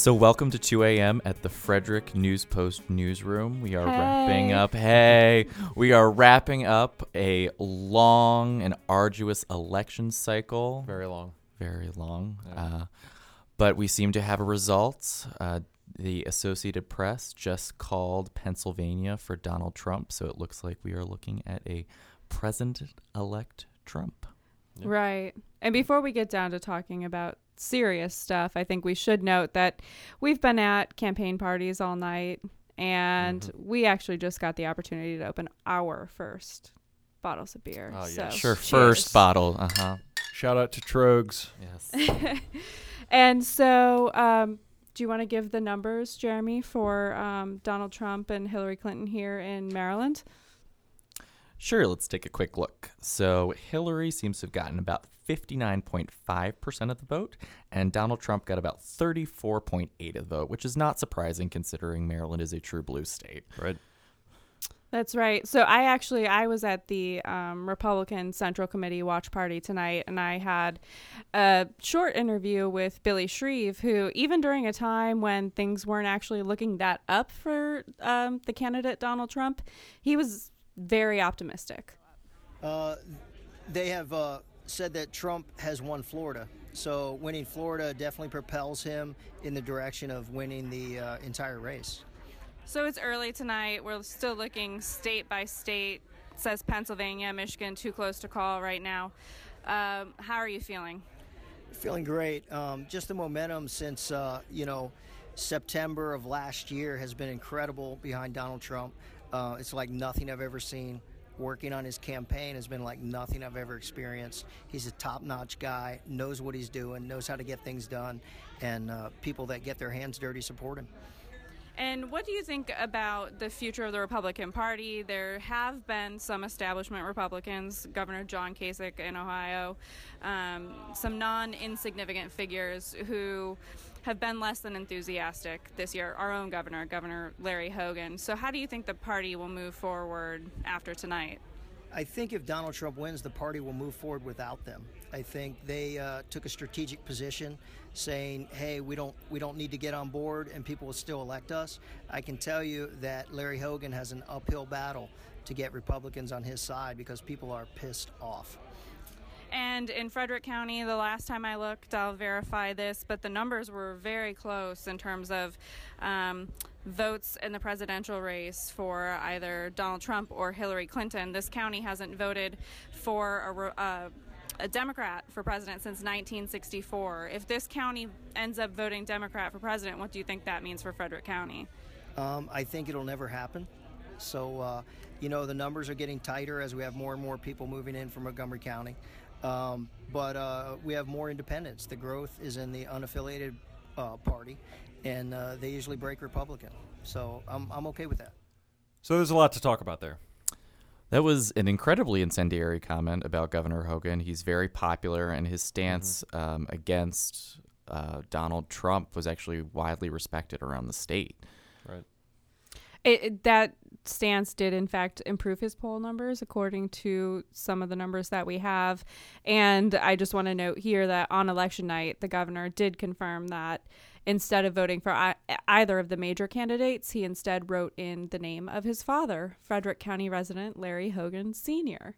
So, welcome to 2 a.m. at the Frederick News Post newsroom. We are wrapping up. Hey, we are wrapping up a long and arduous election cycle. Very long. very long. Yeah. Uh, but we seem to have a result. Uh, the Associated Press just called Pennsylvania for Donald Trump, so it looks like we are looking at a president-elect Trump. Yep. Right. And before we get down to talking about serious stuff, I think we should note that we've been at campaign parties all night and Mm-hmm. we actually just got the opportunity to open our first bottles of beer. Oh, so. Sure, cheers. first bottle. Uh huh. Shout out to Tröegs. Yes. And so, um, do you want to give the numbers, Jeremy, for um, Donald Trump and Hillary Clinton here in Maryland? Sure, let's take a quick look. So Hillary seems to have gotten about 59.5% of the vote, and Donald Trump got about 34.8 of the vote, which is not surprising considering Maryland is a true blue state. Right. That's right. So I actually I was at the um, Republican Central Committee watch party tonight, and I had a short interview with Billy Shreve, who even during a time when things weren't actually looking that up for um, the candidate Donald Trump, he was very optimistic. Uh, they have uh, said that Trump has won Florida. So winning Florida definitely propels him in the direction of winning the uh, entire race. So it's early tonight. We're still looking state by state. It says Pennsylvania, Michigan, too close to call right now. Um, how are you feeling? Feeling great. Um, just the momentum since, uh, you know, September of last year has been incredible behind Donald Trump. Uh, it's like nothing I've ever seen. Working on his campaign has been like nothing I've ever experienced. He's a top notch guy, knows what he's doing, knows how to get things done, and uh, people that get their hands dirty support him. And what do you think about the future of the Republican Party? There have been some establishment Republicans, Governor John Kasich in Ohio, um, some non insignificant figures who have been less than enthusiastic this year. Our own governor, Governor Larry Hogan. So, how do you think the party will move forward after tonight? I think if Donald Trump wins, the party will move forward without them. I think they uh, took a strategic position, saying, "Hey, we don't we don't need to get on board, and people will still elect us." I can tell you that Larry Hogan has an uphill battle to get Republicans on his side because people are pissed off. And in Frederick County, the last time I looked, I'll verify this, but the numbers were very close in terms of um, votes in the presidential race for either Donald Trump or Hillary Clinton. This county hasn't voted for a, uh, a Democrat for president since 1964. If this county ends up voting Democrat for president, what do you think that means for Frederick County? Um, I think it'll never happen. So, uh, you know, the numbers are getting tighter as we have more and more people moving in from Montgomery County. Um, but uh, we have more independents. The growth is in the unaffiliated uh, party, and uh, they usually break Republican. So I'm, I'm okay with that. So there's a lot to talk about there. That was an incredibly incendiary comment about Governor Hogan. He's very popular, and his stance um, against uh, Donald Trump was actually widely respected around the state. It, it- that stance did, in fact, improve his poll numbers according to some of the numbers that we have. And I just want to note here that on election night, the governor did confirm that instead of voting for I- either of the major candidates, he instead wrote in the name of his father, Frederick County resident Larry Hogan Sr.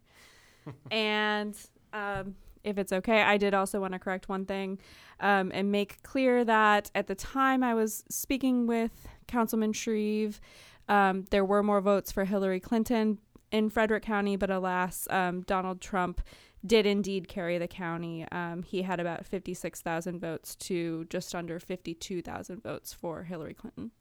and um, if it's okay, I did also want to correct one thing um, and make clear that at the time I was speaking with Councilman Shreve, um, there were more votes for Hillary Clinton in Frederick County, but alas, um, Donald Trump did indeed carry the county. Um, he had about 56,000 votes to just under 52,000 votes for Hillary Clinton.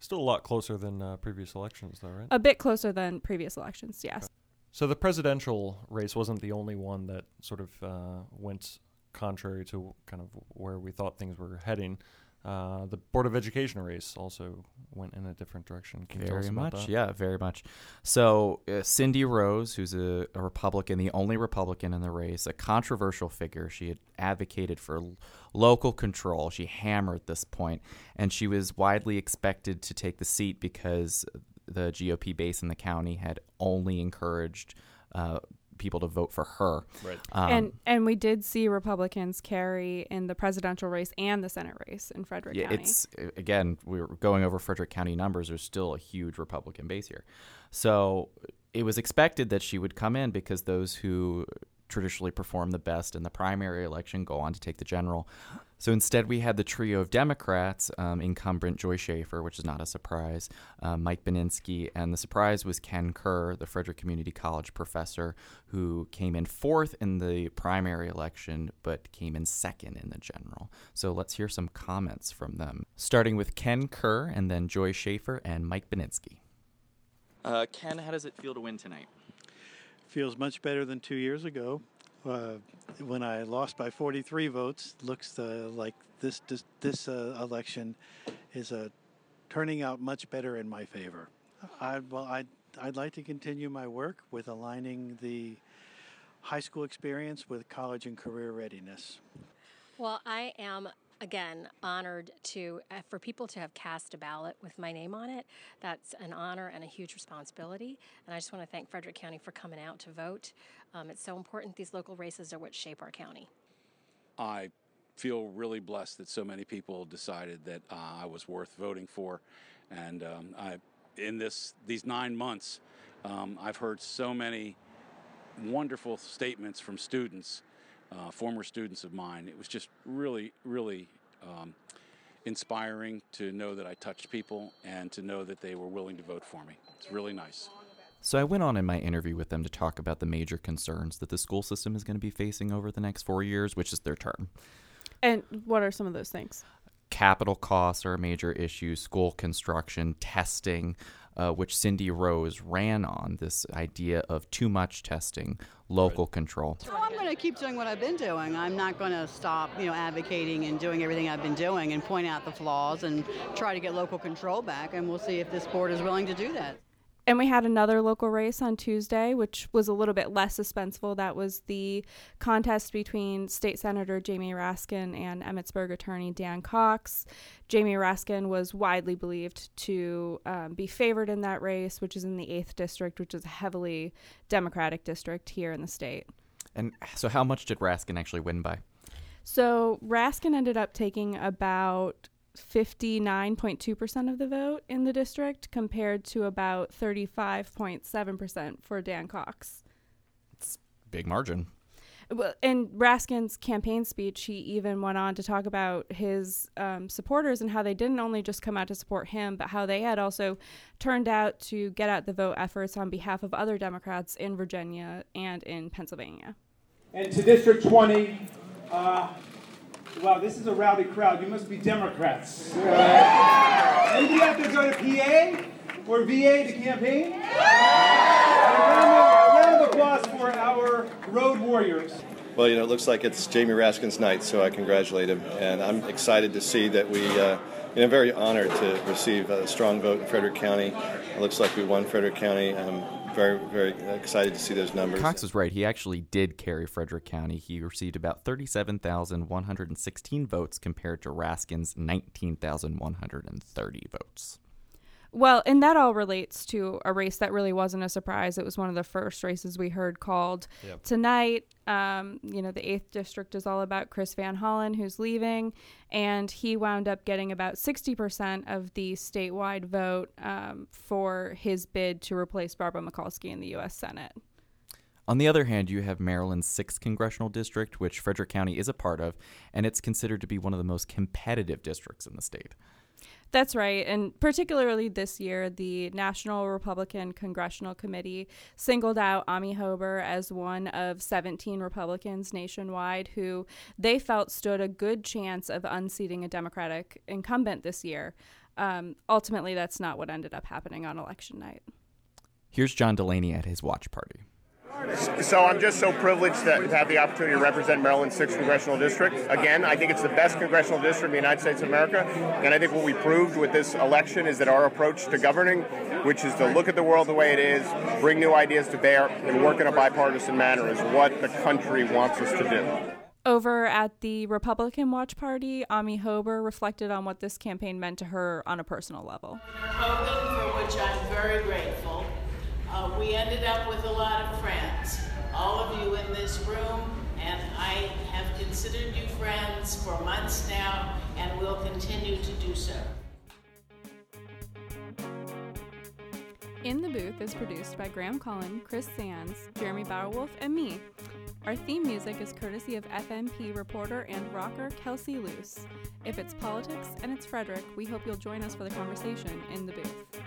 Still a lot closer than uh, previous elections, though, right? A bit closer than previous elections, yes. So the presidential race wasn't the only one that sort of uh, went contrary to kind of where we thought things were heading. Uh, the Board of Education race also went in a different direction. Can Very much, yeah, very much. So uh, Cindy Rose, who's a, a Republican, the only Republican in the race, a controversial figure. She had advocated for l- local control. She hammered this point, and she was widely expected to take the seat because the GOP base in the county had only encouraged uh, people to vote for her. Right. Um, and and we did see Republicans carry in the presidential race and the Senate race in Frederick yeah, County. it's again we're going over Frederick County numbers. There's still a huge Republican base here, so it was expected that she would come in because those who traditionally perform the best in the primary election go on to take the general. So instead, we had the trio of Democrats, um, incumbent Joy Schaefer, which is not a surprise, uh, Mike Bunitsky, and the surprise was Ken Kerr, the Frederick Community College professor, who came in fourth in the primary election but came in second in the general. So let's hear some comments from them, starting with Ken Kerr and then Joy Schaefer and Mike Bunitsky. Uh, Ken, how does it feel to win tonight? Feels much better than two years ago. Uh, when I lost by 43 votes, looks uh, like this this, this uh, election is uh, turning out much better in my favor. I, well, I'd, I'd like to continue my work with aligning the high school experience with college and career readiness. Well, I am again honored to uh, for people to have cast a ballot with my name on it. That's an honor and a huge responsibility and i just want to thank frederick county for coming out to vote. Um, it's so important these local races are what shape our county. I feel really blessed that so many people decided that uh, i was worth voting for and um, i in this these nine months um, i've heard so many wonderful statements from students uh, former students of mine. It was just really, really um, inspiring to know that I touched people and to know that they were willing to vote for me. It's really nice. So I went on in my interview with them to talk about the major concerns that the school system is going to be facing over the next four years, which is their term. and what are some of those things? Capital costs are a major issue, school construction, testing, uh, which Cindy Rose ran on this idea of too much testing, local control. So I'm going to keep doing what I've been doing. I'm not going to stop, you know, advocating and doing everything I've been doing and point out the flaws and try to get local control back. And we'll see if this board is willing to do that. And we had another local race on Tuesday, which was a little bit less suspenseful. That was the contest between State Senator Jamie Raskin and Emmitsburg attorney Dan Cox. Jamie Raskin was widely believed to um, be favored in that race, which is in the 8th District, which is a heavily Democratic district here in the state. And so, how much did Raskin actually win by? So Raskin ended up taking about 59.2% of the vote in the district compared to about 35.7% for Dan Cox. It's Big margin. Well, in Raskin's campaign speech, he even went on to talk about his um, supporters and how they didn't only just come out to support him, but how they had also turned out to get out the vote efforts on behalf of other Democrats in Virginia and in Pennsylvania. And to District 20, uh, wow, this is a rowdy crowd. You must be Democrats. Uh, maybe you have to go to PA or VA to campaign? A round of, a round of applause for our road warriors. Well, you know, it looks like it's Jamie Raskin's night, so I congratulate him. And I'm excited to see that we, uh, you know, very honored to receive a strong vote in Frederick County. It looks like we won Frederick County. I'm very, very excited to see those numbers. Cox was right. He actually did carry Frederick County. He received about 37,116 votes compared to Raskin's 19,130 votes. Well, and that all relates to a race that really wasn't a surprise. It was one of the first races we heard called Yep. tonight. Um, you know, the eighth district is all about Chris Van Hollen, who's leaving, and he wound up getting about 60% of the statewide vote um, for his bid to replace Barbara Mikulski in the U.S. Senate. On the other hand, you have Maryland's 6th congressional district, which Frederick County is a part of, and it's considered to be one of the most competitive districts in the state. That's right. And particularly this year, the National Republican Congressional Committee singled out Amie Hoeber as one of 17 Republicans nationwide who they felt stood a good chance of unseating a Democratic incumbent this year. Um, ultimately, that's not what ended up happening on election night. Here's John Delaney at his watch party. So I'm just so privileged to to have the opportunity to represent Maryland's 6th congressional district. Again, I think it's the best congressional district in the United States of America. And I think what we proved with this election is that our approach to governing, which is to look at the world the way it is, bring new ideas to bear, and work in a bipartisan manner, is what the country wants us to do. Over at the Republican Watch Party, Amie Hoeber reflected on what this campaign meant to her on a personal level. Hogan, for which I'm very grateful. Uh, we ended up with a lot of friends, all of you in this room, and I have considered you friends for months now and will continue to do so. In the Booth is produced by Graham Cullen, Chris Sands, Jeremy Bauer-Wolf, and me. Our theme music is courtesy of FNP reporter and rocker Kelsey Luce. If it's politics and it's Frederick, we hope you'll join us for the conversation in the booth.